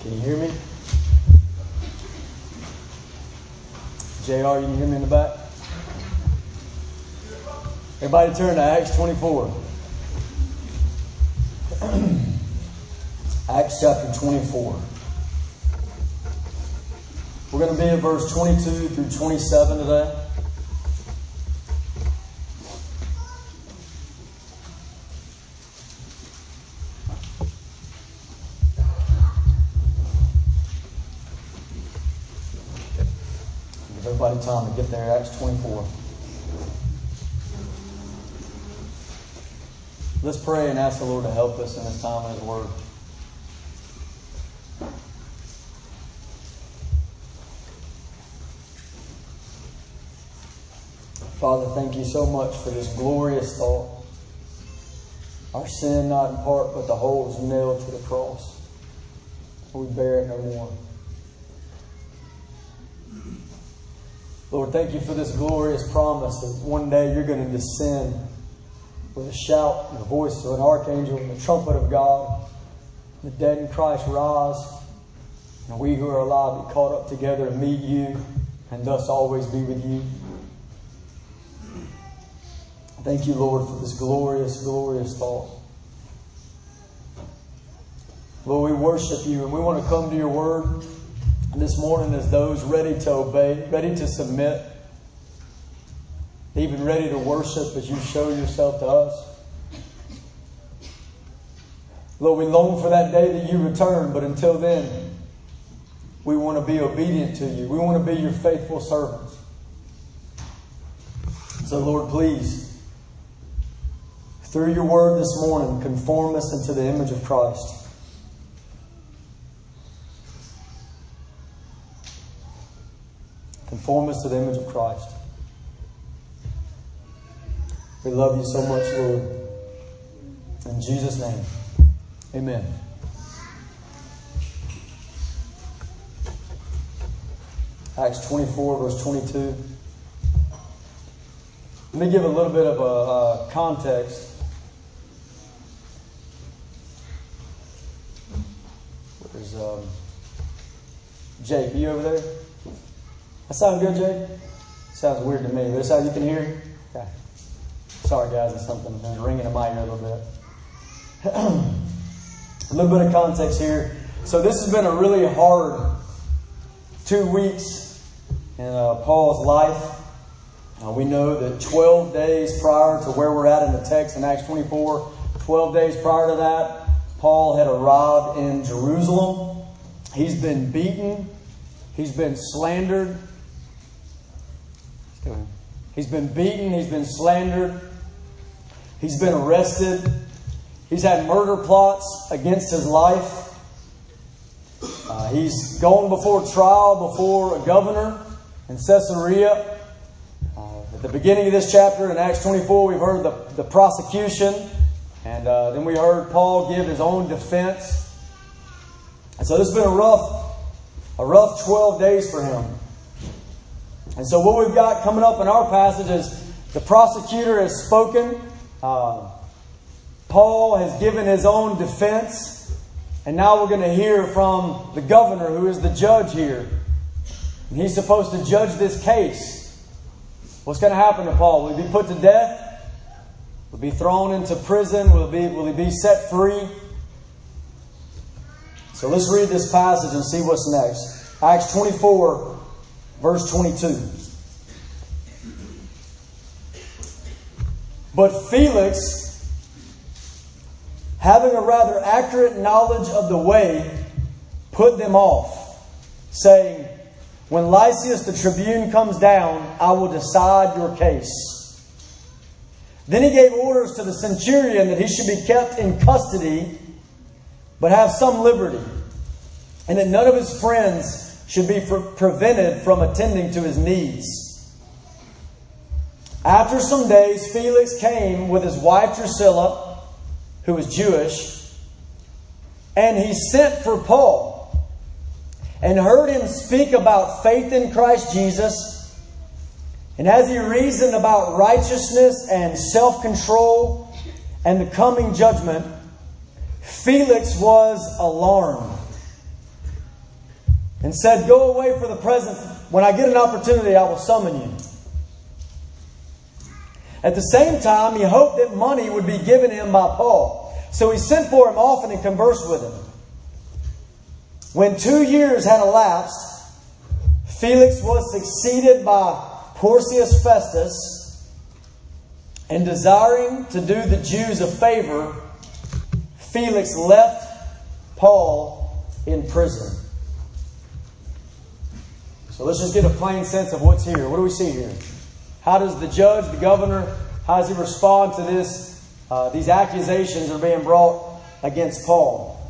Can you hear me? JR, you can hear me in the back? Everybody turn to Acts 24. Acts chapter 24. We're going to be at verse 22 through 27 today. Everybody time to get there. Acts 24. Let's pray and ask the Lord to help us in this time of His Word. Father, thank you so much for this glorious thought. Our sin, not in part, but the whole, is nailed to the cross. We bear it no more. Lord, thank you for this glorious promise that one day you're going to descend with a shout and the voice of an archangel and the trumpet of God. The dead in Christ rise, and we who are alive be caught up together and meet you, and thus always be with you. Thank you, Lord, for this glorious, glorious thought. Lord, we worship you and we want to come to your word this morning as those ready to obey, ready to submit, even ready to worship as you show yourself to us. Lord, we long for that day that you return, but until then, we want to be obedient to you. We want to be your faithful servants. So, Lord, please through your word this morning, conform us into the image of Christ. Conform us to the image of Christ. We love you so much, Lord. In Jesus' name, amen. Acts 24, verse 22. Let me give a little bit of a, a context. There's um, Jake. Are you over there? That sound good, Jay? Sounds weird to me. This how you can hear? Okay. Sorry, guys. It's something that's ringing in my ear a little bit. a little bit of context here. So this has been a really hard two weeks in uh, Paul's life. Uh, we know that 12 days prior to where we're at in the text in Acts 24, 12 days prior to that, Paul had arrived in Jerusalem. He's been beaten, he's been slandered. He's been beaten, he's been slandered, he's been arrested, he's had murder plots against his life. Uh, he's gone before trial before a governor in Caesarea. At the beginning of this chapter in Acts 24, we've heard the, the prosecution, and uh, then we heard Paul give his own defense. And so this has been a rough, a rough 12 days for him. And so what we've got coming up in our passage is the prosecutor has spoken. Uh, Paul has given his own defense. And now we're going to hear from the governor, who is the judge here. And he's supposed to judge this case. What's going to happen to Paul? Will he be put to death? Will he be thrown into prison? Will he be, will he be set free? So let's read this passage and see what's next. Acts 24, verse 22. But Felix, having a rather accurate knowledge of the way, put them off, saying, When Lysias the tribune comes down, I will decide your case. Then he gave orders to the centurion that he should be kept in custody, but have some liberty, and that none of his friends should be prevented from attending to his needs. After some days, Felix came with his wife Drusilla, who was Jewish, and he sent for Paul and heard him speak about faith in Christ Jesus. And as he reasoned about righteousness and self control and the coming judgment, Felix was alarmed and said, Go away for the present. When I get an opportunity, I will summon you. At the same time, he hoped that money would be given him by Paul. So he sent for him often and conversed with him. When two years had elapsed, Felix was succeeded by Porcius Festus, and desiring to do the Jews a favor, Felix left Paul in prison. So let's just get a plain sense of what's here. What do we see here? How does the judge, the governor, how does he respond to this? Uh, these accusations are being brought against Paul.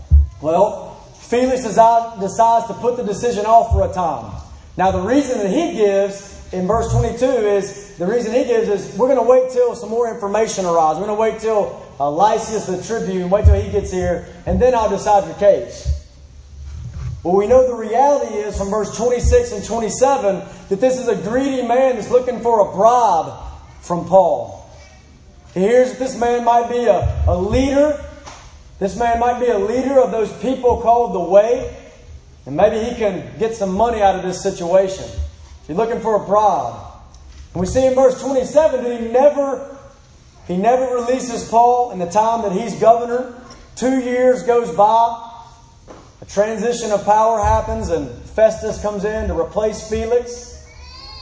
Well, Felix decides to put the decision off for a time. Now, the reason that he gives in verse 22 is the reason he gives is we're going to wait till some more information arrives. We're going to wait till uh, Lysias the tribune, wait till he gets here, and then I'll decide your case. Well, we know the reality is from verse 26 and 27 that this is a greedy man that's looking for a bribe from Paul. He hears that this man might be a, a leader. This man might be a leader of those people called the Way. And maybe he can get some money out of this situation. He's looking for a bribe. And we see in verse 27 that he never, he never releases Paul in the time that he's governor. Two years goes by. Transition of power happens, and Festus comes in to replace Felix.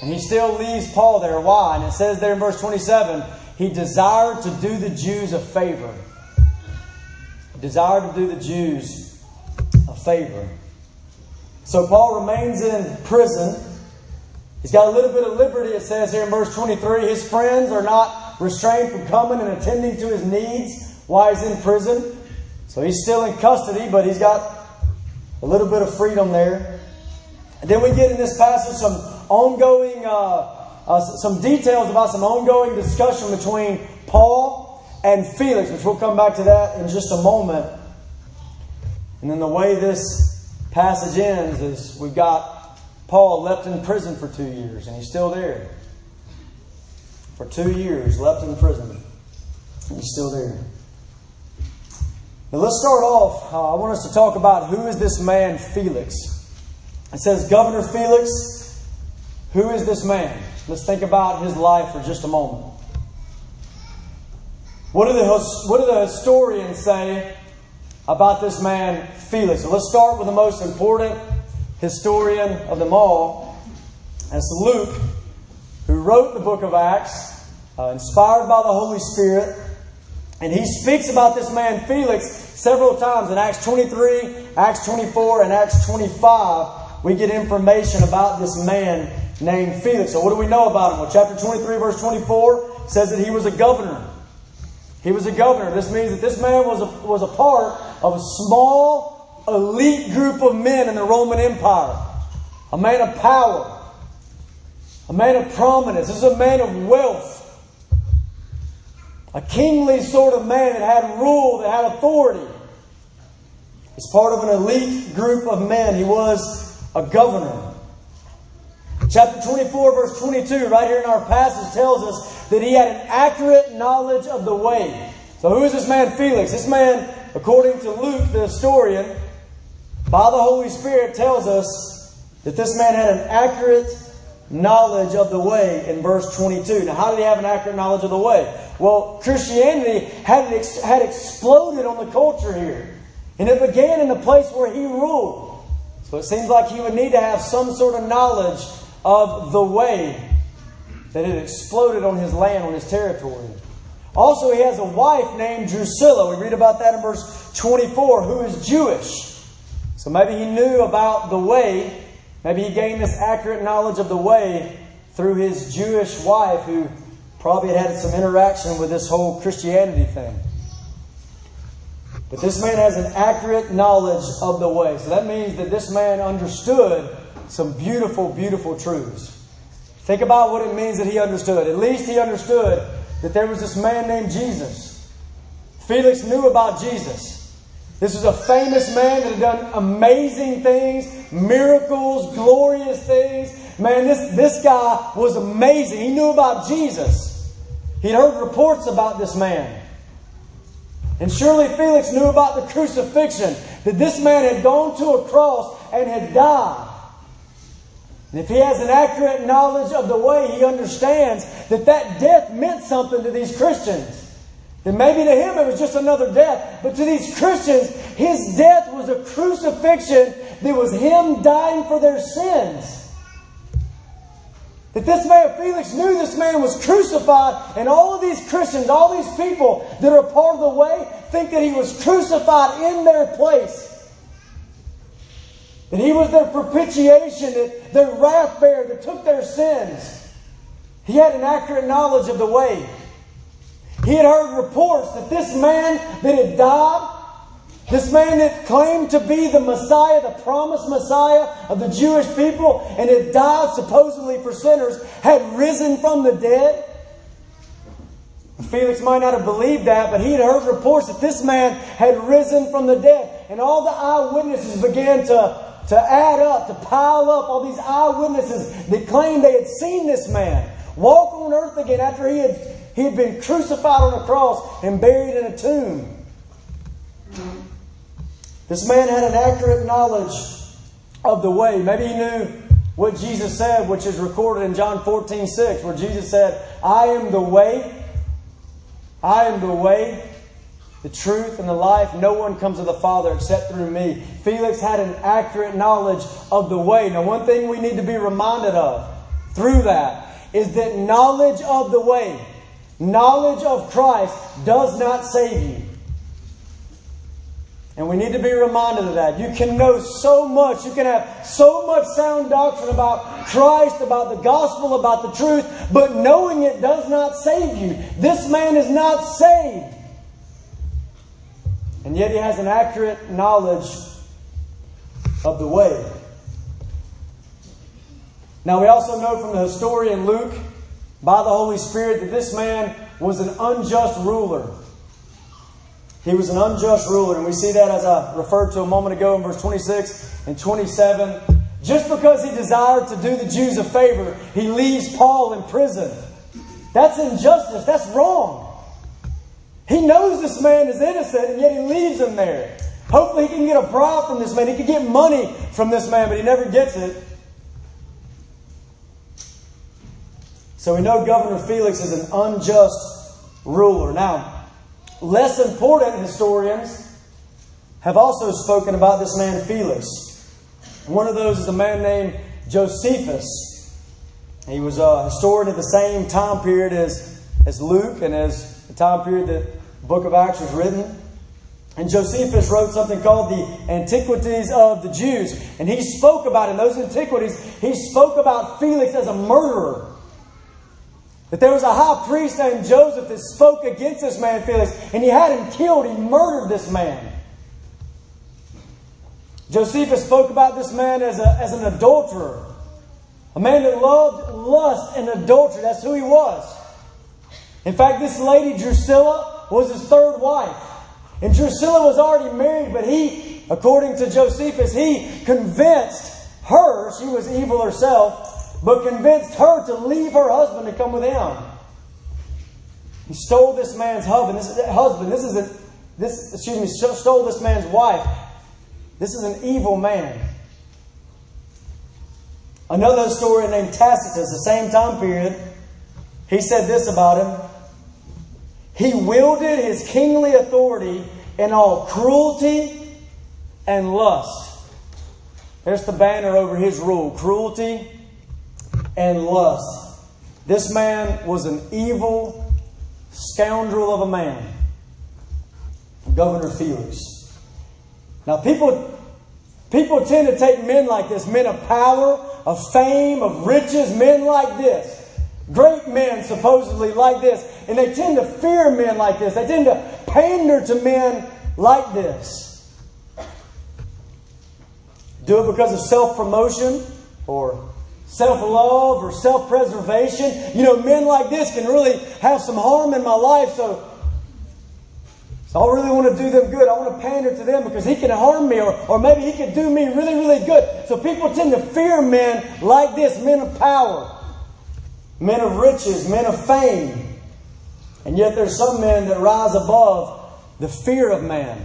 And he still leaves Paul there. Why? And it says there in verse 27 he desired to do the Jews a favor. Desired to do the Jews a favor. So Paul remains in prison. He's got a little bit of liberty, it says here in verse 23. His friends are not restrained from coming and attending to his needs while he's in prison. So he's still in custody, but he's got a little bit of freedom there. And then we get in this passage some ongoing, uh, uh, some details about some ongoing discussion between Paul and Felix, which we'll come back to that in just a moment. And then the way this passage ends is we've got Paul left in prison for two years, and he's still there. For two years, left in prison, and he's still there. Now let's start off. Uh, I want us to talk about who is this man Felix. It says Governor Felix. Who is this man? Let's think about his life for just a moment. What do the, what do the historians say about this man Felix? So let's start with the most important historian of them all. That's Luke, who wrote the book of Acts, uh, inspired by the Holy Spirit. And he speaks about this man Felix several times in Acts 23, Acts 24, and Acts 25. We get information about this man named Felix. So, what do we know about him? Well, chapter 23, verse 24 says that he was a governor. He was a governor. This means that this man was a, was a part of a small, elite group of men in the Roman Empire. A man of power. A man of prominence. This is a man of wealth a kingly sort of man that had rule, that had authority. As part of an elite group of men, he was a governor. Chapter 24, verse 22, right here in our passage, tells us that he had an accurate knowledge of the way. So, who is this man Felix? This man, according to Luke, the historian, by the Holy Spirit, tells us that this man had an accurate knowledge of the way in verse 22. Now, how did he have an accurate knowledge of the way? Well, Christianity had, ex- had exploded on the culture here. And it began in the place where he ruled. So it seems like he would need to have some sort of knowledge of the way that had exploded on his land, on his territory. Also, he has a wife named Drusilla. We read about that in verse 24, who is Jewish. So maybe he knew about the way Maybe he gained this accurate knowledge of the way through his Jewish wife, who probably had had some interaction with this whole Christianity thing. But this man has an accurate knowledge of the way. So that means that this man understood some beautiful, beautiful truths. Think about what it means that he understood. At least he understood that there was this man named Jesus. Felix knew about Jesus. This was a famous man that had done amazing things, miracles, glorious things. Man, this, this guy was amazing. He knew about Jesus. He'd heard reports about this man. And surely Felix knew about the crucifixion, that this man had gone to a cross and had died. And if he has an accurate knowledge of the way, he understands that that death meant something to these Christians. And maybe to him it was just another death, but to these Christians, his death was a crucifixion that was him dying for their sins. That this man, Felix, knew this man was crucified, and all of these Christians, all these people that are part of the way, think that he was crucified in their place. That he was their propitiation, that their wrath bearer that took their sins. He had an accurate knowledge of the way. He had heard reports that this man that had died, this man that claimed to be the Messiah, the promised Messiah of the Jewish people, and had died supposedly for sinners, had risen from the dead. Felix might not have believed that, but he had heard reports that this man had risen from the dead. And all the eyewitnesses began to, to add up, to pile up all these eyewitnesses that claimed they had seen this man walk on earth again after he had he had been crucified on a cross and buried in a tomb. This man had an accurate knowledge of the way. Maybe he knew what Jesus said, which is recorded in John 14 6, where Jesus said, I am the way, I am the way, the truth, and the life. No one comes to the Father except through me. Felix had an accurate knowledge of the way. Now, one thing we need to be reminded of through that is that knowledge of the way Knowledge of Christ does not save you. And we need to be reminded of that. You can know so much. You can have so much sound doctrine about Christ, about the gospel, about the truth, but knowing it does not save you. This man is not saved. And yet he has an accurate knowledge of the way. Now, we also know from the historian Luke by the Holy Spirit that this man was an unjust ruler. He was an unjust ruler, and we see that as I referred to a moment ago in verse 26 and 27. Just because he desired to do the Jews a favor, he leaves Paul in prison. That's injustice. That's wrong. He knows this man is innocent, and yet he leaves him there. Hopefully, he can get a bribe from this man. He can get money from this man, but he never gets it. So we know Governor Felix is an unjust ruler. Now, less important historians have also spoken about this man Felix. One of those is a man named Josephus. He was a historian at the same time period as, as Luke and as the time period that the book of Acts was written. And Josephus wrote something called the Antiquities of the Jews. And he spoke about, in those antiquities, he spoke about Felix as a murderer. That there was a high priest named Joseph that spoke against this man Felix, and he had him killed. He murdered this man. Josephus spoke about this man as, a, as an adulterer, a man that loved lust and adultery. That's who he was. In fact, this lady, Drusilla, was his third wife. And Drusilla was already married, but he, according to Josephus, he convinced her, she was evil herself, but convinced her to leave her husband to come with him. He stole this man's husband. This is husband. This is a, this excuse me, stole this man's wife. This is an evil man. Another historian named Tacitus, the same time period, he said this about him. He wielded his kingly authority in all cruelty and lust. There's the banner over his rule cruelty and lust. This man was an evil scoundrel of a man, Governor Felix. Now, people, people tend to take men like this, men of power, of fame, of riches, men like this. Great men, supposedly, like this. And they tend to fear men like this. They tend to pander to men like this. Do it because of self promotion or self love or self preservation. You know, men like this can really have some harm in my life, so, so I really want to do them good. I want to pander to them because he can harm me, or, or maybe he can do me really, really good. So people tend to fear men like this men of power, men of riches, men of fame. And yet there's some men that rise above the fear of man.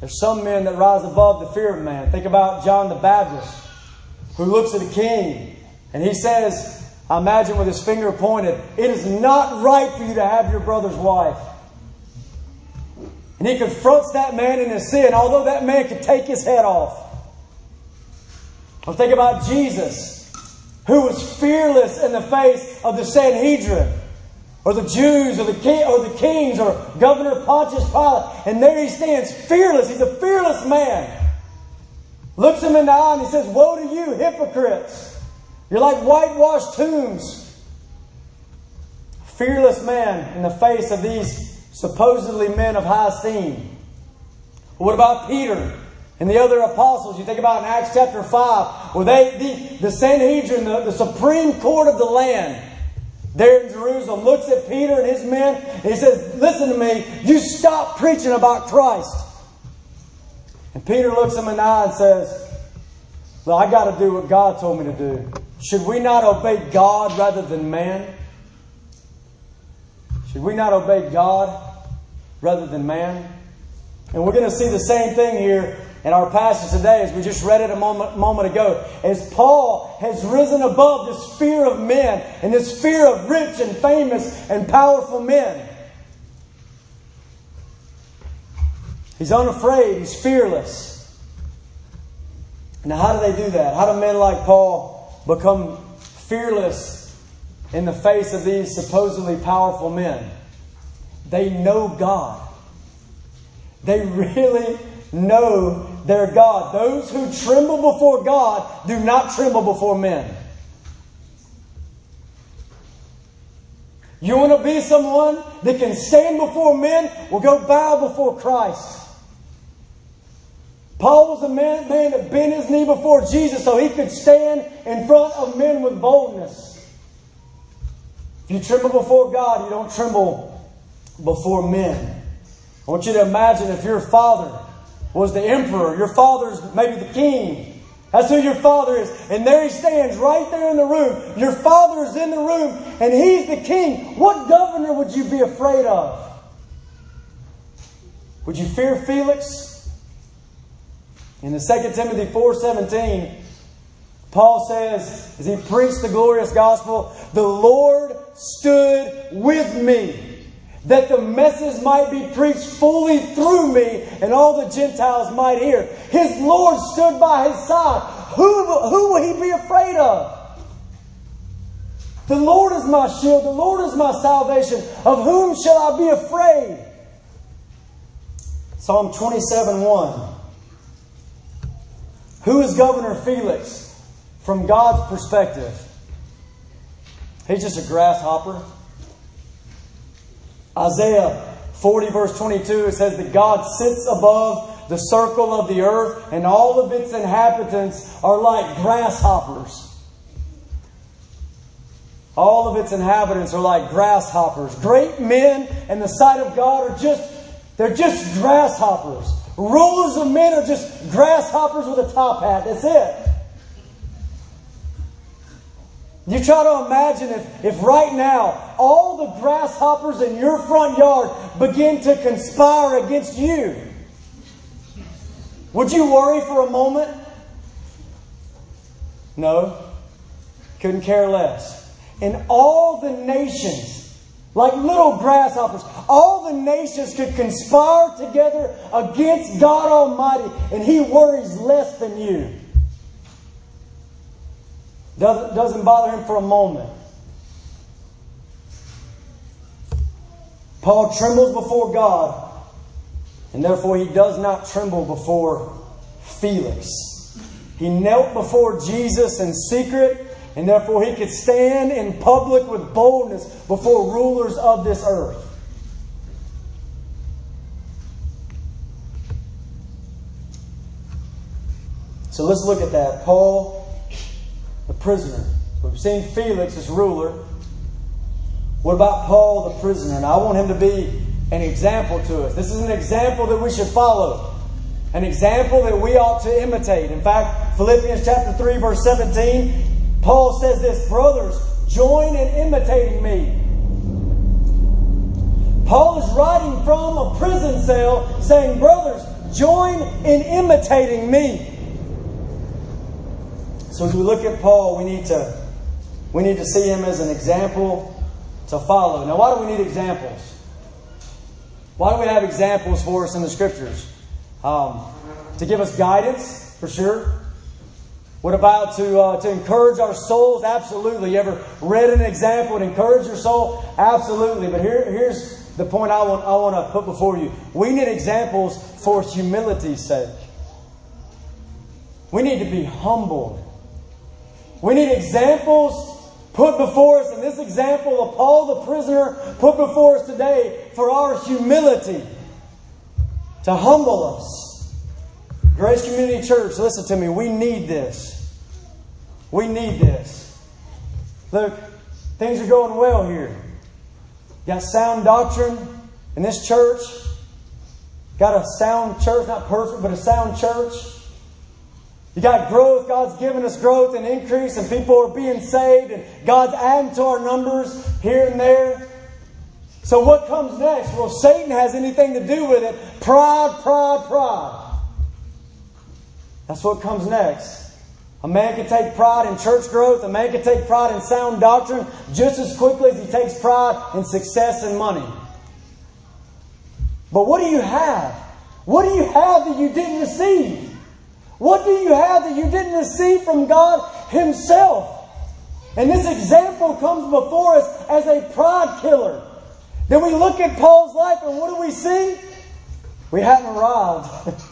There's some men that rise above the fear of man. Think about John the Baptist. Who looks at a king and he says, I imagine with his finger pointed, it is not right for you to have your brother's wife. And he confronts that man in his sin, although that man could take his head off. Or think about Jesus, who was fearless in the face of the Sanhedrin, or the Jews, or the king, or the kings, or Governor Pontius Pilate, and there he stands fearless. He's a fearless man. Looks him in the eye and he says, "Woe to you, hypocrites! You're like whitewashed tombs." Fearless man in the face of these supposedly men of high esteem. What about Peter? And the other apostles, you think about in Acts chapter 5, where they, the, the Sanhedrin, the, the supreme court of the land, there in Jerusalem, looks at Peter and his men, and he says, Listen to me, you stop preaching about Christ. And Peter looks him in the eye and says, Well, I got to do what God told me to do. Should we not obey God rather than man? Should we not obey God rather than man? And we're going to see the same thing here in our passage today, as we just read it a moment, moment ago, as Paul has risen above this fear of men and this fear of rich and famous and powerful men. He's unafraid, he's fearless. Now, how do they do that? How do men like Paul become fearless in the face of these supposedly powerful men? They know God. They really know their God. Those who tremble before God do not tremble before men. You want to be someone that can stand before men? Well, go bow before Christ. Paul was a man, man that bent his knee before Jesus so he could stand in front of men with boldness. If you tremble before God, you don't tremble before men. I want you to imagine if your father was the emperor. Your father's maybe the king. That's who your father is. And there he stands right there in the room. Your father is in the room and he's the king. What governor would you be afraid of? Would you fear Felix? In the 2 Timothy 4:17, Paul says, as he preached the glorious gospel, the Lord stood with me that the message might be preached fully through me and all the Gentiles might hear. His Lord stood by his side. Who, who will he be afraid of? The Lord is my shield. The Lord is my salvation. Of whom shall I be afraid? Psalm 27 1. Who is Governor Felix from God's perspective? He's just a grasshopper. Isaiah 40, verse 22, it says that God sits above the circle of the earth, and all of its inhabitants are like grasshoppers. All of its inhabitants are like grasshoppers. Great men in the sight of God are just, they're just grasshoppers. Rulers of men are just grasshoppers with a top hat. That's it. You try to imagine if, if right now all the grasshoppers in your front yard begin to conspire against you. Would you worry for a moment? No. Couldn't care less. And all the nations, like little grasshoppers, all the nations could conspire together against God Almighty, and He worries less than you. Doesn't, bother him for a moment. Paul trembles before God, and therefore he does not tremble before Felix. He knelt before Jesus in secret, and therefore he could stand in public with boldness before rulers of this earth. So let's look at that. Paul the prisoner. We've seen Felix as ruler. What about Paul the prisoner? And I want him to be an example to us. This is an example that we should follow. An example that we ought to imitate. In fact, Philippians chapter 3, verse 17, Paul says this Brothers, join in imitating me. Paul is writing from a prison cell saying, Brothers, join in imitating me. So as we look at Paul, we need to we need to see him as an example to follow. Now, why do we need examples? Why do we have examples for us in the scriptures? Um, to give us guidance, for sure. What about to, uh, to encourage our souls? Absolutely. You ever read an example and encourage your soul? Absolutely. But here, here's the point I want, I want to put before you. We need examples for humility's sake. We need to be humbled. We need examples put before us, and this example of Paul the prisoner put before us today for our humility to humble us. Grace Community Church, listen to me. We need this. We need this. Look, things are going well here. Got sound doctrine in this church. Got a sound church, not perfect, but a sound church. You got growth. God's given us growth and increase, and people are being saved, and God's adding to our numbers here and there. So, what comes next? Well, Satan has anything to do with it. Pride, pride, pride. That's what comes next. A man can take pride in church growth. A man can take pride in sound doctrine just as quickly as he takes pride in success and money. But what do you have? What do you have that you didn't receive? What do you have that you didn't receive from God Himself? And this example comes before us as a pride killer. Then we look at Paul's life and what do we see? We haven't arrived.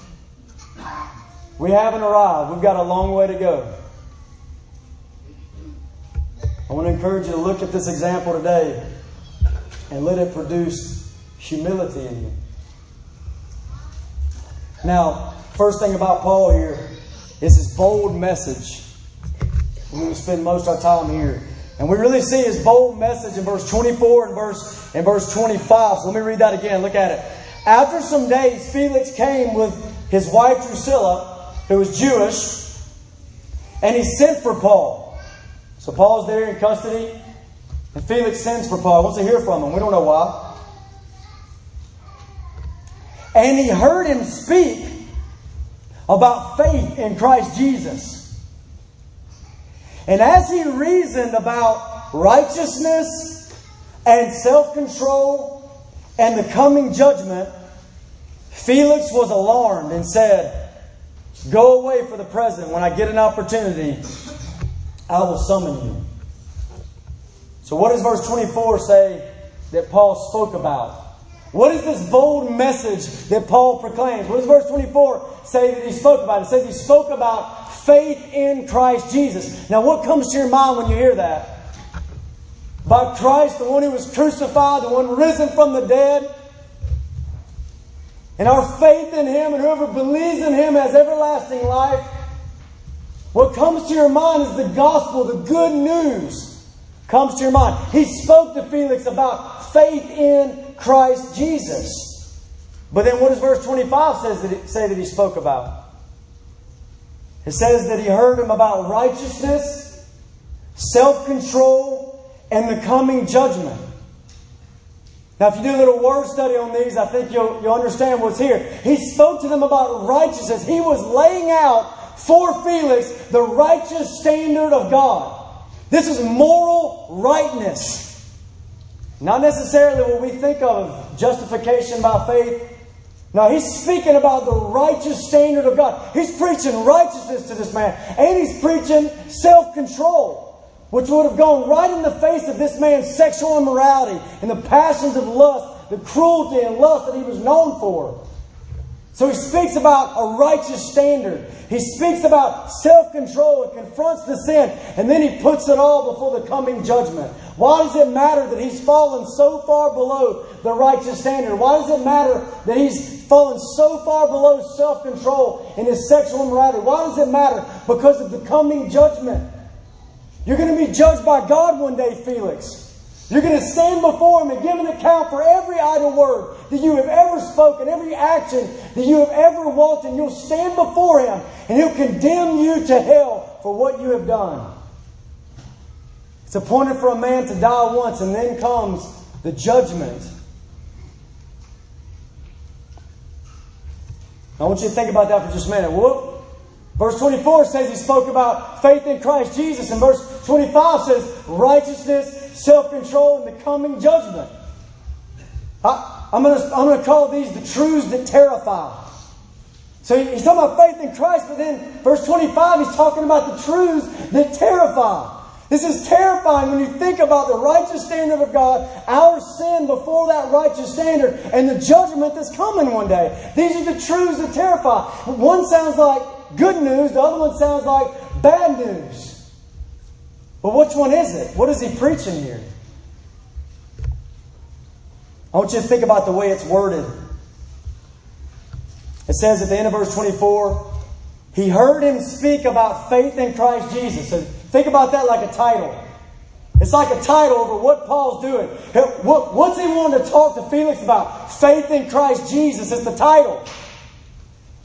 We haven't arrived. We've got a long way to go. I want to encourage you to look at this example today and let it produce humility in you. Now, first thing about Paul here is his bold message. We're going to spend most of our time here. And we really see his bold message in verse 24 and verse, and verse 25. So let me read that again. Look at it. After some days, Felix came with his wife Drusilla who was Jewish, and he sent for Paul. So Paul's there in custody, and Felix sends for Paul. Wants to hear from him. We don't know why. And he heard him speak about faith in Christ Jesus. And as he reasoned about righteousness and self control and the coming judgment, Felix was alarmed and said, Go away for the present. When I get an opportunity, I will summon you. So, what does verse 24 say that Paul spoke about? What is this bold message that Paul proclaims? What does verse 24 say that he spoke about? It says he spoke about faith in Christ Jesus. Now, what comes to your mind when you hear that? By Christ, the one who was crucified, the one risen from the dead, and our faith in Him, and whoever believes in Him has everlasting life. What comes to your mind is the gospel, the good news comes to your mind. He spoke to Felix about faith in Christ Jesus. But then what does verse 25 says that it, say that he spoke about? It says that he heard him about righteousness, self control, and the coming judgment. Now, if you do a little word study on these, I think you'll, you'll understand what's here. He spoke to them about righteousness. He was laying out for Felix the righteous standard of God. This is moral rightness. Not necessarily what we think of justification by faith. No, he's speaking about the righteous standard of God. He's preaching righteousness to this man, and he's preaching self control which would have gone right in the face of this man's sexual immorality and the passions of lust, the cruelty and lust that he was known for. So he speaks about a righteous standard. He speaks about self control and confronts the sin, and then he puts it all before the coming judgment. Why does it matter that he's fallen so far below the righteous standard? Why does it matter that he's fallen so far below self control in his sexual immorality? Why does it matter? Because of the coming judgment. You're going to be judged by God one day, Felix. You're going to stand before Him and give an account for every idle word that you have ever spoken, every action that you have ever walked, and you'll stand before Him and He'll condemn you to hell for what you have done. It's appointed for a man to die once, and then comes the judgment. I want you to think about that for just a minute. What, Verse 24 says he spoke about faith in Christ Jesus, and verse 25 says righteousness, self control, and the coming judgment. I, am going to I'm going to call these the truths that terrify. So he's talking about faith in Christ, but then verse 25, he's talking about the truths that terrify. This is terrifying when you think about the righteous standard of God, our sin before that righteous standard, and the judgment that's coming one day. These are the truths that terrify. One sounds like good news, the other one sounds like bad news. But which one is it? What is he preaching here? I want you to think about the way it's worded. It says at the end of verse 24, he heard him speak about faith in Christ Jesus. So think about that like a title. It's like a title over what Paul's doing. What's he wanting to talk to Felix about? Faith in Christ Jesus is the title.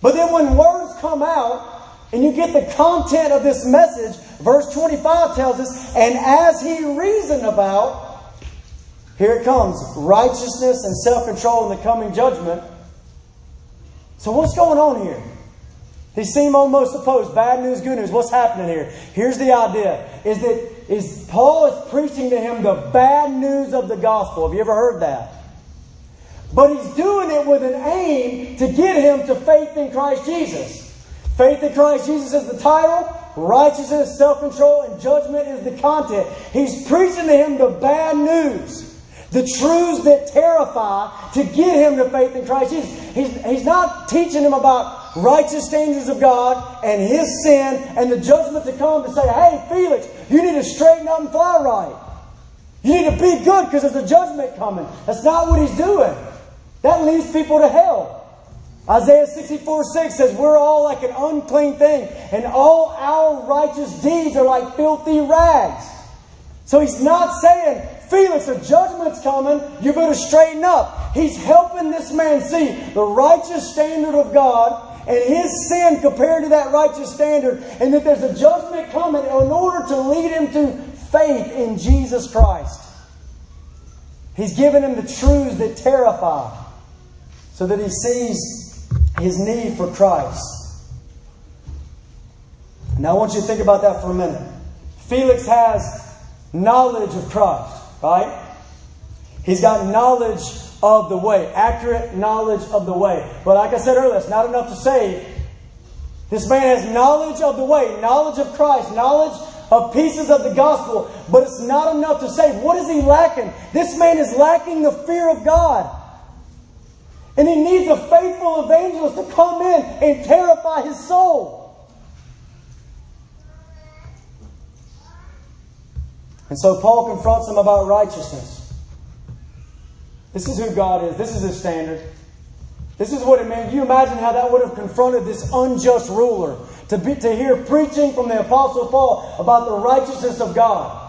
But then when words come out and you get the content of this message, verse 25 tells us, and as he reasoned about, here it comes righteousness and self control in the coming judgment. So, what's going on here? He seemed almost opposed. Bad news, good news. What's happening here? Here's the idea: is that is Paul is preaching to him the bad news of the gospel. Have you ever heard that? But he's doing it with an aim to get him to faith in Christ Jesus. Faith in Christ Jesus is the title, righteousness, self control, and judgment is the content. He's preaching to him the bad news the truths that terrify to get him to faith in Christ Jesus. He's, he's not teaching him about righteous standards of God and his sin and the judgment to come to say, hey, Felix, you need to straighten up and fly right. You need to be good because there's a judgment coming. That's not what he's doing. That leads people to hell. Isaiah 64 6 says, We're all like an unclean thing, and all our righteous deeds are like filthy rags. So he's not saying, Felix, a judgment's coming. You better straighten up. He's helping this man see the righteous standard of God and his sin compared to that righteous standard, and that there's a judgment coming in order to lead him to faith in Jesus Christ. He's giving him the truths that terrify so that he sees his need for Christ. Now, I want you to think about that for a minute. Felix has knowledge of Christ right? He's got knowledge of the way, accurate knowledge of the way. But like I said earlier, it's not enough to say this man has knowledge of the way, knowledge of Christ, knowledge of pieces of the gospel, but it's not enough to say, what is he lacking? This man is lacking the fear of God. And he needs a faithful evangelist to come in and terrify his soul. And so Paul confronts him about righteousness. This is who God is. This is his standard. This is what it meant. You imagine how that would have confronted this unjust ruler to, be, to hear preaching from the Apostle Paul about the righteousness of God,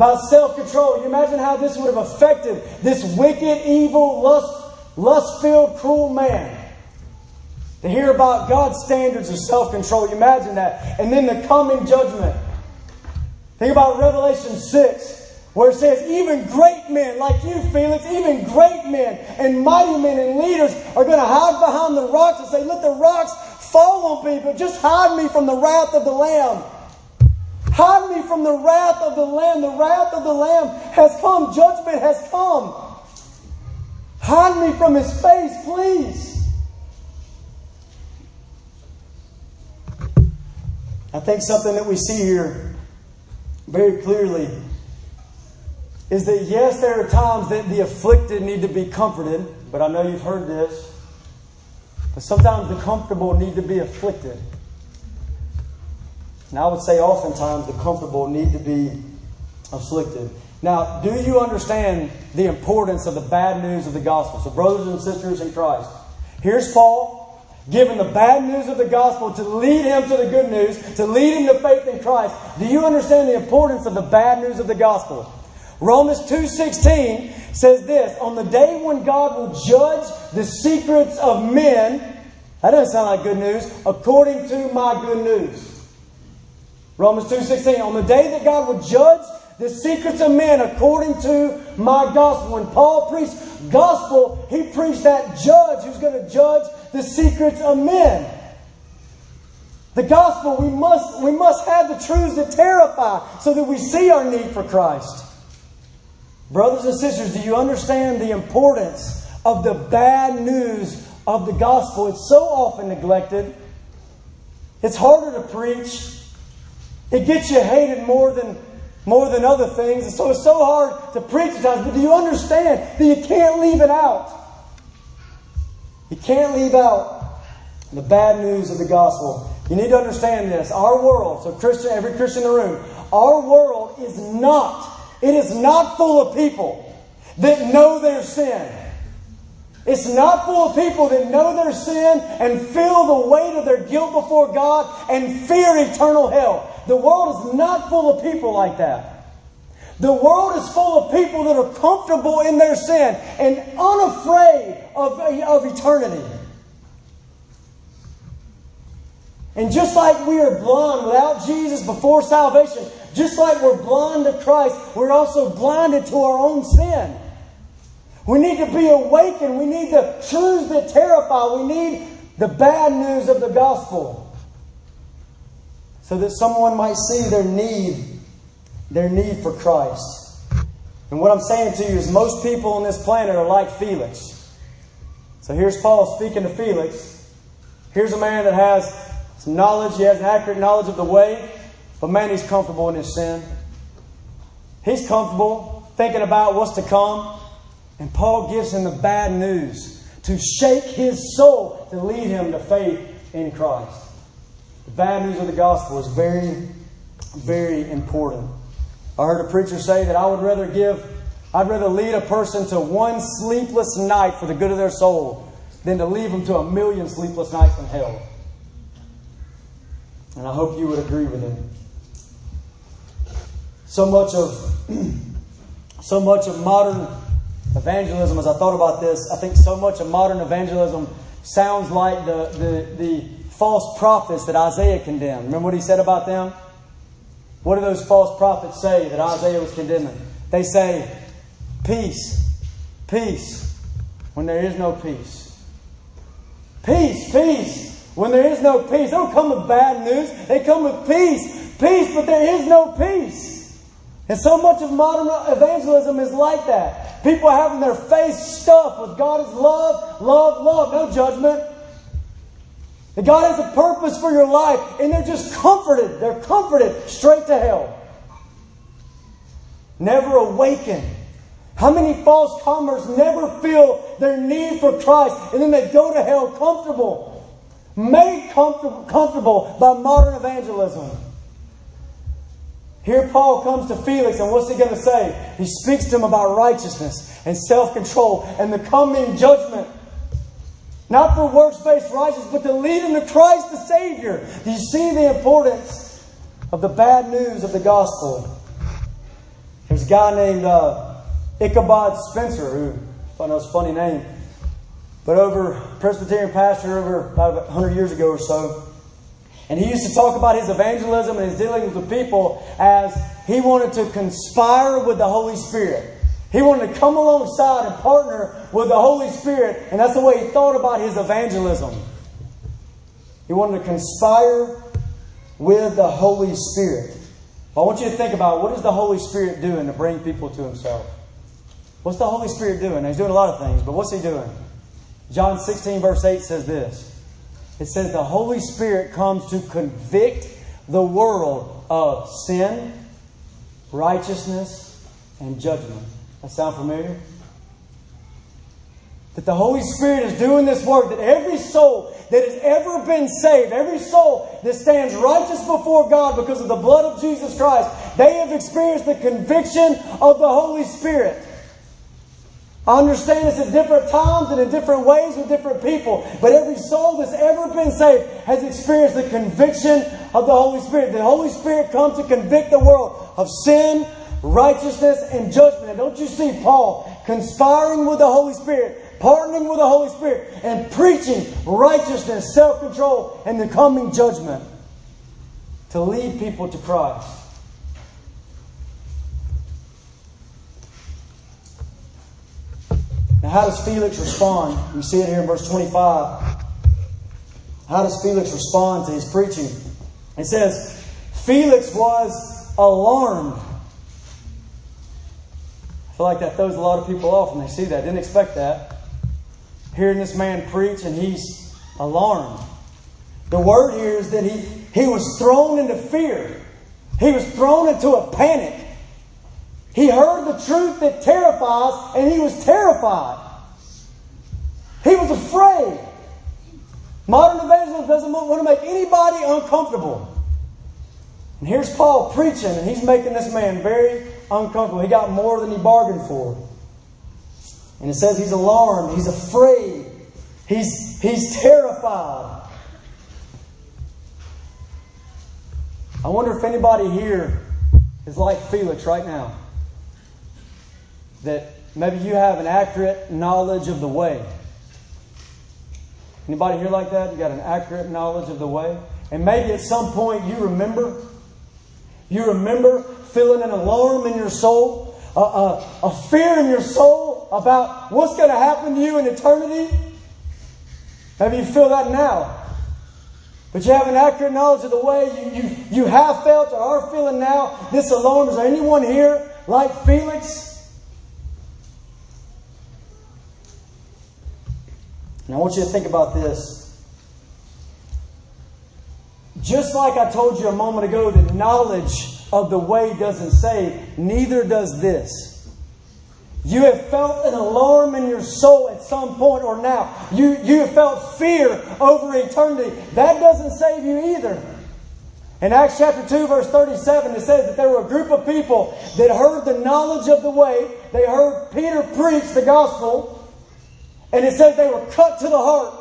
about self control. You imagine how this would have affected this wicked, evil, lust, lust filled, cruel man. To hear about God's standards of self control. You imagine that. And then the coming judgment. Think about Revelation 6, where it says, even great men like you, Felix, even great men and mighty men and leaders are going to hide behind the rocks and say, let the rocks fall on me, but just hide me from the wrath of the Lamb. Hide me from the wrath of the Lamb. The wrath of the Lamb has come. Judgment has come. Hide me from his face, please. I think something that we see here very clearly is that yes, there are times that the afflicted need to be comforted, but I know you've heard this. But sometimes the comfortable need to be afflicted. And I would say oftentimes the comfortable need to be afflicted. Now, do you understand the importance of the bad news of the gospel? So, brothers and sisters in Christ, here's Paul given the bad news of the gospel to lead him to the good news, to lead him to faith in Christ. Do you understand the importance of the bad news of the gospel? Romans 2:16 says this, on the day when God will judge the secrets of men, that doesn't sound like good news, according to my good news. Romans 2:16, on the day that God will judge the secrets of men according to my gospel. When Paul preached gospel, he preached that judge who's going to judge the secrets of men. The gospel, we must, we must have the truths that terrify so that we see our need for Christ. Brothers and sisters, do you understand the importance of the bad news of the gospel? It's so often neglected. It's harder to preach. It gets you hated more than more than other things. And so it's so hard to preach at times. But do you understand that you can't leave it out? You can't leave out the bad news of the gospel. You need to understand this. Our world, so Christian, every Christian in the room, our world is not, it is not full of people that know their sin. It's not full of people that know their sin and feel the weight of their guilt before God and fear eternal hell. The world is not full of people like that. The world is full of people that are comfortable in their sin and unafraid of, of eternity. And just like we are blind without Jesus before salvation, just like we're blind to Christ, we're also blinded to our own sin. We need to be awakened. We need the truths that terrify. We need the bad news of the gospel so that someone might see their need, their need for Christ. And what I'm saying to you is most people on this planet are like Felix. So here's Paul speaking to Felix. Here's a man that has some knowledge, he has an accurate knowledge of the way, but man, he's comfortable in his sin. He's comfortable thinking about what's to come. And Paul gives him the bad news to shake his soul to lead him to faith in Christ. Bad news of the gospel is very, very important. I heard a preacher say that I would rather give, I'd rather lead a person to one sleepless night for the good of their soul than to leave them to a million sleepless nights in hell. And I hope you would agree with him. So much of so much of modern evangelism, as I thought about this, I think so much of modern evangelism sounds like the, the, the false prophets that Isaiah condemned. Remember what he said about them? What do those false prophets say that Isaiah was condemning? They say, Peace, peace, when there is no peace. Peace, peace, when there is no peace. They don't come with bad news, they come with peace. Peace, but there is no peace. And so much of modern evangelism is like that. People are having their face stuffed with God is love, love, love, no judgment. That God has a purpose for your life, and they're just comforted. They're comforted straight to hell. Never awaken. How many false comers never feel their need for Christ, and then they go to hell comfortable, made comfortable, comfortable by modern evangelism? Here Paul comes to Felix, and what's he going to say? He speaks to him about righteousness and self control and the coming judgment. Not for works based righteousness, but to lead them to Christ the Savior. Do you see the importance of the bad news of the gospel? There's a guy named uh, Ichabod Spencer, who I know it's a funny name, but over Presbyterian pastor over about 100 years ago or so. And he used to talk about his evangelism and his dealings with people as he wanted to conspire with the Holy Spirit. He wanted to come alongside and partner with the Holy Spirit, and that's the way he thought about his evangelism. He wanted to conspire with the Holy Spirit. I want you to think about what is the Holy Spirit doing to bring people to himself? What's the Holy Spirit doing? He's doing a lot of things, but what's he doing? John 16, verse 8 says this It says, The Holy Spirit comes to convict the world of sin, righteousness, and judgment. That sound familiar? That the Holy Spirit is doing this work, that every soul that has ever been saved, every soul that stands righteous before God because of the blood of Jesus Christ, they have experienced the conviction of the Holy Spirit. I understand this at different times and in different ways with different people, but every soul that's ever been saved has experienced the conviction of the Holy Spirit. The Holy Spirit comes to convict the world of sin, righteousness and judgment. And don't you see Paul conspiring with the Holy Spirit, partnering with the Holy Spirit, and preaching righteousness, self control, and the coming judgment to lead people to Christ? Now, how does Felix respond? We see it here in verse 25. How does Felix respond to his preaching? It says, Felix was alarmed. Feel like that throws a lot of people off when they see that. Didn't expect that. Hearing this man preach, and he's alarmed. The word here is that he, he was thrown into fear. He was thrown into a panic. He heard the truth that terrifies, and he was terrified. He was afraid. Modern evangelism doesn't want to make anybody uncomfortable. And here's Paul preaching, and he's making this man very uncomfortable. He got more than he bargained for. And it says he's alarmed, he's afraid, he's, he's terrified. I wonder if anybody here is like Felix right now. That maybe you have an accurate knowledge of the way. Anybody here like that? You got an accurate knowledge of the way? And maybe at some point you remember. You remember feeling an alarm in your soul, a, a, a fear in your soul about what's going to happen to you in eternity. Maybe you feel that now. But you have an accurate knowledge of the way you, you, you have felt or are feeling now this alarm. Is there anyone here like Felix? And I want you to think about this. Just like I told you a moment ago that knowledge of the way doesn't save, neither does this. You have felt an alarm in your soul at some point or now. You, you have felt fear over eternity. That doesn't save you either. In Acts chapter 2, verse 37, it says that there were a group of people that heard the knowledge of the way. They heard Peter preach the gospel. And it says they were cut to the heart.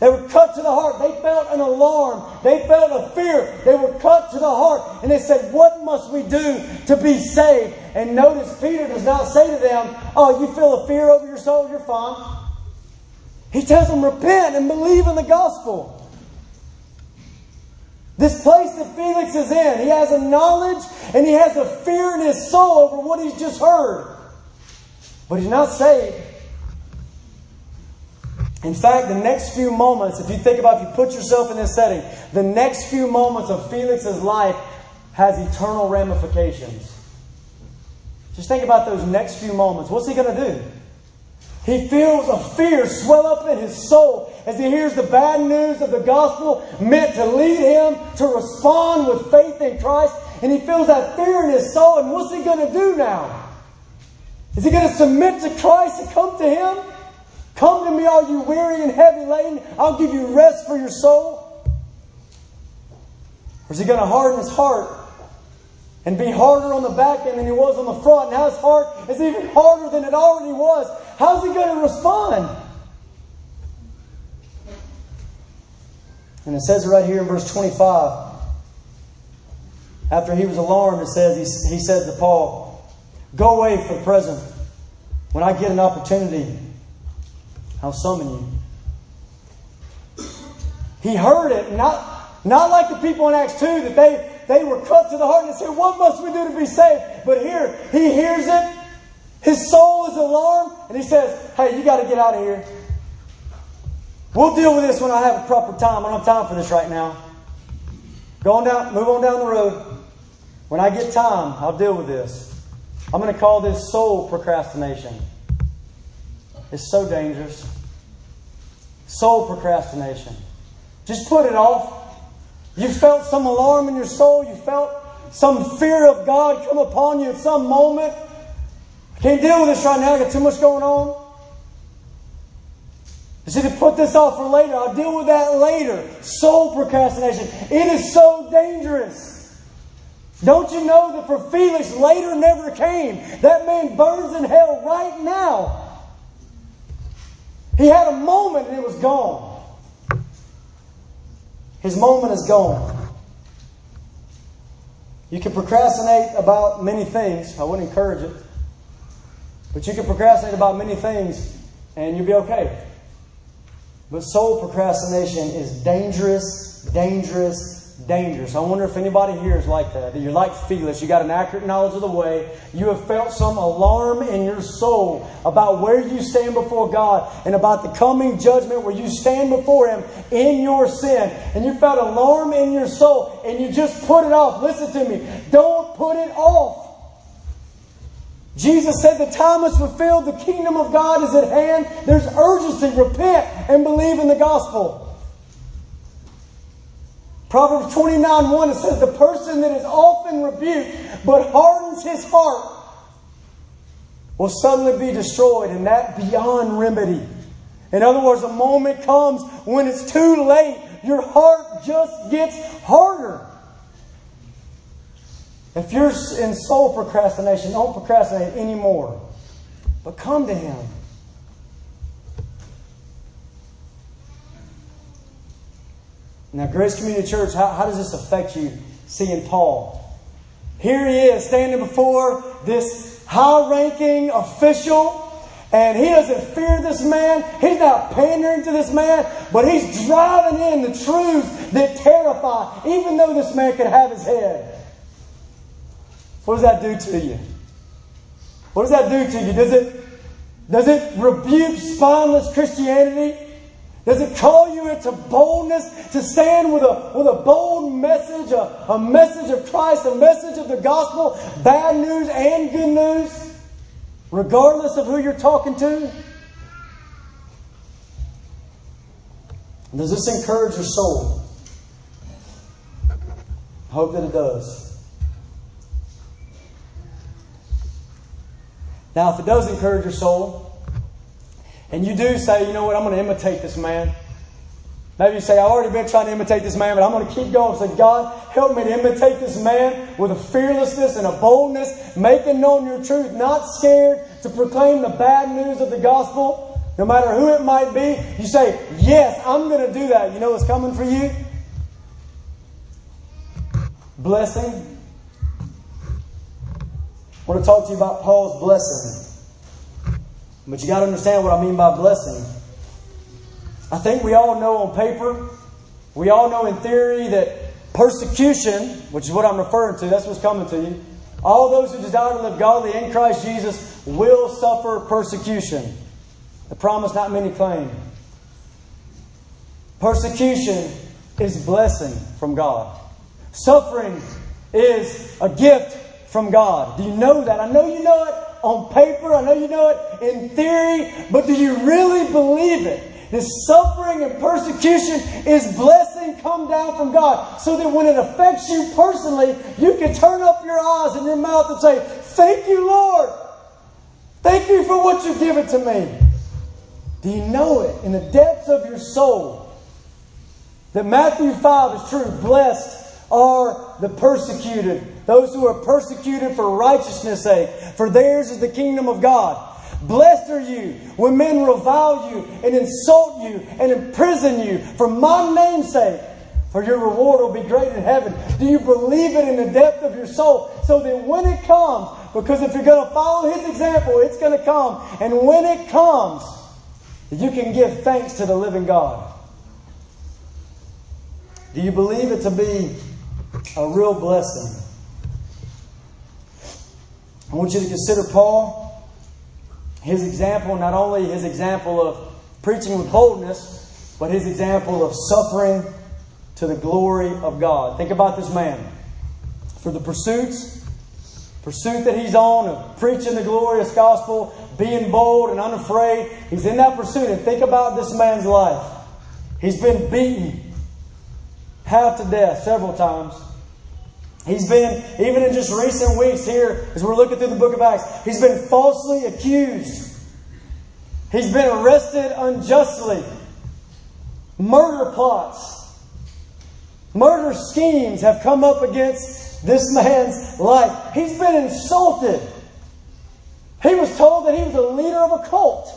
They were cut to the heart. They felt an alarm. They felt a fear. They were cut to the heart. And they said, What must we do to be saved? And notice Peter does not say to them, Oh, you feel a fear over your soul, you're fine. He tells them, Repent and believe in the gospel. This place that Felix is in, he has a knowledge and he has a fear in his soul over what he's just heard. But he's not saved. In fact, the next few moments, if you think about if you put yourself in this setting, the next few moments of Felix's life has eternal ramifications. Just think about those next few moments. What's he going to do? He feels a fear swell up in his soul as he hears the bad news of the gospel meant to lead him to respond with faith in Christ. And he feels that fear in his soul. And what's he going to do now? Is he going to submit to Christ and come to him? Come to me, all you weary and heavy laden. I'll give you rest for your soul. Or is he going to harden his heart and be harder on the back end than he was on the front? Now his heart is even harder than it already was. How's he going to respond? And it says right here in verse 25. After he was alarmed, it says, he, he said to Paul, Go away for the present. When I get an opportunity, I'll summon you. He heard it, not, not like the people in Acts 2 that they, they were cut to the heart and said, What must we do to be saved? But here, he hears it. His soul is alarmed, and he says, Hey, you got to get out of here. We'll deal with this when I have a proper time. I don't have time for this right now. Go on down, move on down the road. When I get time, I'll deal with this. I'm going to call this soul procrastination is so dangerous. Soul procrastination. Just put it off. You felt some alarm in your soul. You felt some fear of God come upon you at some moment. I can't deal with this right now. I got too much going on. I said to put this off for later. I'll deal with that later. Soul procrastination. It is so dangerous. Don't you know that for Felix later never came? That man burns in hell right now. He had a moment and it was gone. His moment is gone. You can procrastinate about many things. I wouldn't encourage it. But you can procrastinate about many things and you'll be okay. But soul procrastination is dangerous, dangerous, dangerous. I wonder if anybody here is like that. That you're like Felix. You got an accurate knowledge of the way. You have felt some alarm in your soul about where you stand before God and about the coming judgment where you stand before Him in your sin. And you felt alarm in your soul and you just put it off. Listen to me. Don't put it off. Jesus said the time is fulfilled, the kingdom of God is at hand. There's urgency. Repent and believe in the gospel. Proverbs 29 1, it says, The person that is often rebuked but hardens his heart will suddenly be destroyed, and that beyond remedy. In other words, a moment comes when it's too late. Your heart just gets harder. If you're in soul procrastination, don't procrastinate anymore. But come to Him. Now, Grace Community Church, how, how does this affect you seeing Paul? Here he is standing before this high ranking official, and he doesn't fear this man. He's not pandering to this man, but he's driving in the truths that terrify, even though this man could have his head. What does that do to you? What does that do to you? Does it, does it rebuke spineless Christianity? Does it call you into boldness to stand with a, with a bold message, a, a message of Christ, a message of the gospel, bad news and good news, regardless of who you're talking to? Does this encourage your soul? I hope that it does. Now, if it does encourage your soul, and you do say, you know what, I'm going to imitate this man. Maybe you say, I've already been trying to imitate this man, but I'm going to keep going. Say, God, help me to imitate this man with a fearlessness and a boldness, making known your truth, not scared to proclaim the bad news of the gospel, no matter who it might be. You say, Yes, I'm going to do that. You know what's coming for you? Blessing I want to talk to you about Paul's blessing. But you got to understand what I mean by blessing. I think we all know on paper, we all know in theory that persecution, which is what I'm referring to, that's what's coming to you. All those who desire to live godly in Christ Jesus will suffer persecution. The promise not many claim. Persecution is blessing from God. Suffering is a gift from God. Do you know that? I know you know it on paper, I know you know it in theory, but do you really believe it? This suffering and persecution is blessing come down from God. So that when it affects you personally, you can turn up your eyes and your mouth and say, Thank you, Lord. Thank you for what you've given to me. Do you know it in the depths of your soul that Matthew 5 is true? Blessed are the persecuted, those who are persecuted for righteousness' sake, for theirs is the kingdom of God. Blessed are you when men revile you and insult you and imprison you for my name's sake, for your reward will be great in heaven. Do you believe it in the depth of your soul? So that when it comes, because if you're going to follow his example, it's going to come. And when it comes, you can give thanks to the living God. Do you believe it to be a real blessing. I want you to consider Paul, his example, not only his example of preaching with boldness, but his example of suffering to the glory of God. Think about this man. For the pursuits, pursuit that he's on of preaching the glorious gospel, being bold and unafraid, he's in that pursuit. And think about this man's life. He's been beaten half to death several times. He's been, even in just recent weeks here, as we're looking through the book of Acts, he's been falsely accused. He's been arrested unjustly. Murder plots, murder schemes have come up against this man's life. He's been insulted. He was told that he was the leader of a cult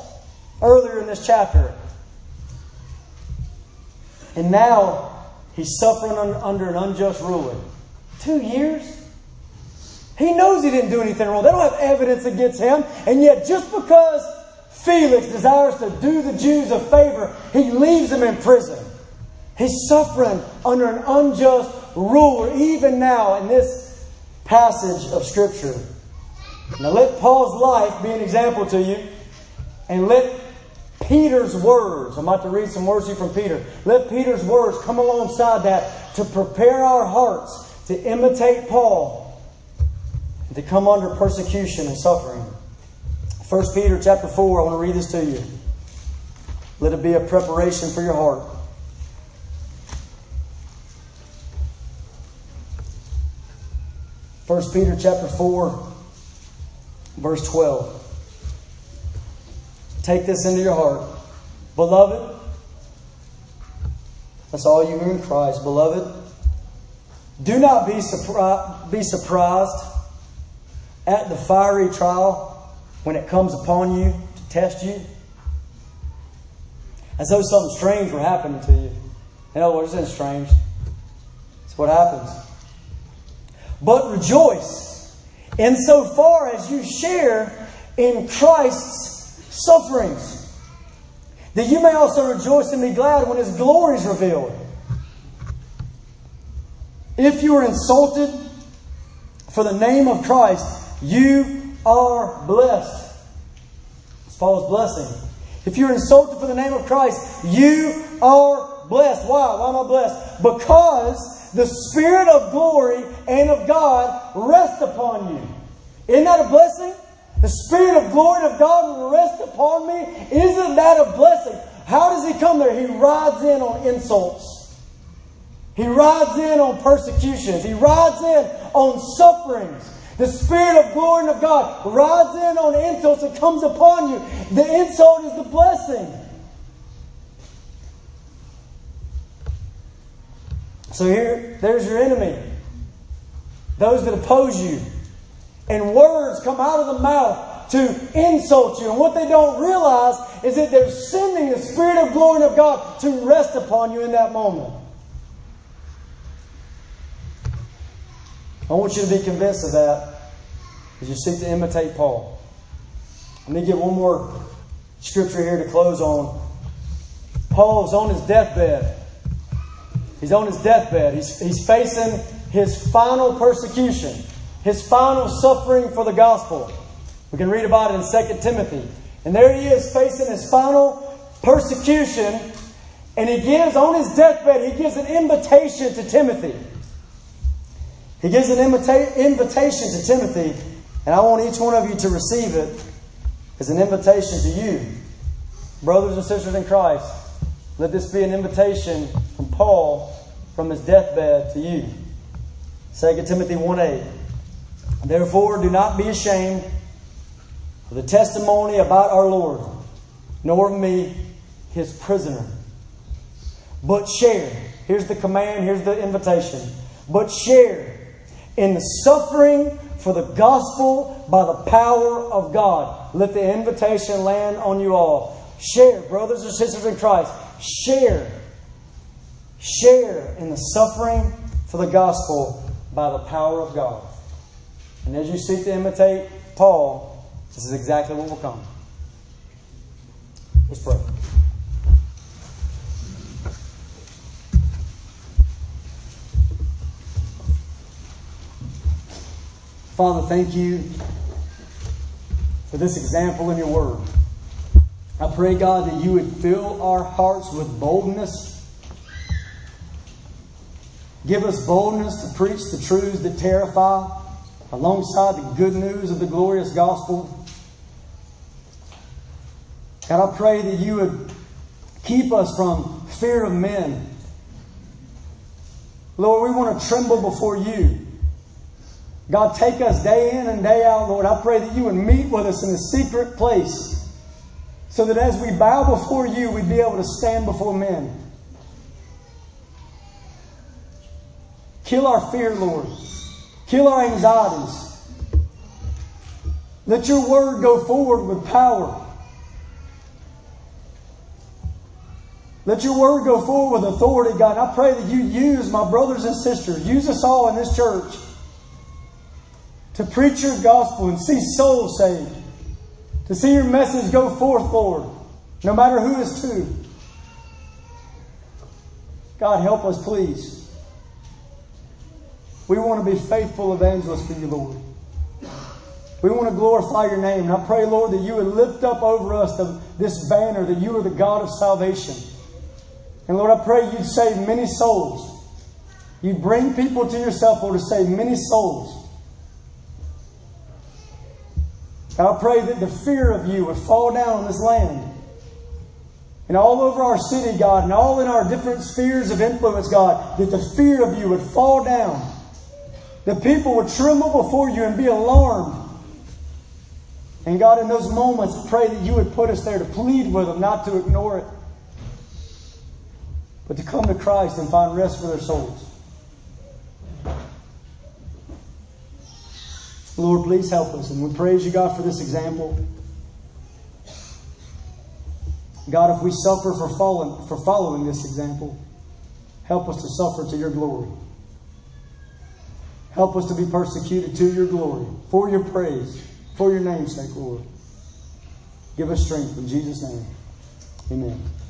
earlier in this chapter. And now he's suffering under an unjust ruler. Two years? He knows he didn't do anything wrong. They don't have evidence against him. And yet, just because Felix desires to do the Jews a favor, he leaves them in prison. He's suffering under an unjust ruler even now in this passage of Scripture. Now let Paul's life be an example to you, and let Peter's words, I'm about to read some words to you from Peter. Let Peter's words come alongside that to prepare our hearts to imitate Paul and to come under persecution and suffering. 1 Peter chapter 4, I want to read this to you. Let it be a preparation for your heart. First Peter chapter 4, verse 12. Take this into your heart. Beloved, that's all you in Christ, beloved. Do not be, surpri- be surprised at the fiery trial when it comes upon you to test you. As though something strange were happening to you. In other words, it's strange. It's what happens. But rejoice insofar as you share in Christ's sufferings, that you may also rejoice and be glad when his glory is revealed. If you are insulted for the name of Christ, you are blessed. It's Paul's blessing. If you're insulted for the name of Christ, you are blessed. Why? Why am I blessed? Because the Spirit of glory and of God rests upon you. Isn't that a blessing? The Spirit of glory of God will rest upon me. Isn't that a blessing? How does He come there? He rides in on insults. He rides in on persecutions. He rides in on sufferings. The Spirit of glory and of God rides in on insults and comes upon you. The insult is the blessing. So here, there's your enemy. Those that oppose you. And words come out of the mouth to insult you. And what they don't realize is that they're sending the Spirit of glory of God to rest upon you in that moment. I want you to be convinced of that as you seek to imitate Paul. Let me give one more scripture here to close on. Paul's on his deathbed. He's on his deathbed. He's, he's facing his final persecution, his final suffering for the gospel. We can read about it in 2 Timothy. And there he is facing his final persecution. And he gives, on his deathbed, he gives an invitation to Timothy. He gives an invita- invitation to Timothy, and I want each one of you to receive it as an invitation to you. Brothers and sisters in Christ, let this be an invitation from Paul from his deathbed to you. 2 Timothy 1 8. Therefore, do not be ashamed of the testimony about our Lord, nor of me, his prisoner. But share. Here's the command, here's the invitation. But share in the suffering for the gospel by the power of God. Let the invitation land on you all. Share, brothers and sisters in Christ. Share. Share in the suffering for the gospel by the power of God. And as you seek to imitate Paul, this is exactly what will come. Let's pray. Father, thank you for this example in your word. I pray, God, that you would fill our hearts with boldness. Give us boldness to preach the truths that terrify alongside the good news of the glorious gospel. God, I pray that you would keep us from fear of men. Lord, we want to tremble before you. God, take us day in and day out, Lord. I pray that you would meet with us in a secret place so that as we bow before you, we'd be able to stand before men. Kill our fear, Lord. Kill our anxieties. Let your word go forward with power. Let your word go forward with authority, God. I pray that you use my brothers and sisters, use us all in this church to preach your gospel and see souls saved, to see your message go forth, Lord, no matter who is to. God, help us, please. We want to be faithful evangelists for you, Lord. We want to glorify your name. And I pray, Lord, that you would lift up over us the, this banner that you are the God of salvation. And Lord, I pray you'd save many souls. You'd bring people to yourself, Lord, to save many souls. And I pray that the fear of you would fall down on this land. And all over our city, God, and all in our different spheres of influence, God, that the fear of you would fall down. The people would tremble before you and be alarmed. And God, in those moments, pray that you would put us there to plead with them, not to ignore it, but to come to Christ and find rest for their souls. Lord, please help us. And we praise you, God, for this example. God, if we suffer for for following this example, help us to suffer to your glory. Help us to be persecuted to your glory, for your praise, for your name's sake, Lord. Give us strength in Jesus' name. Amen.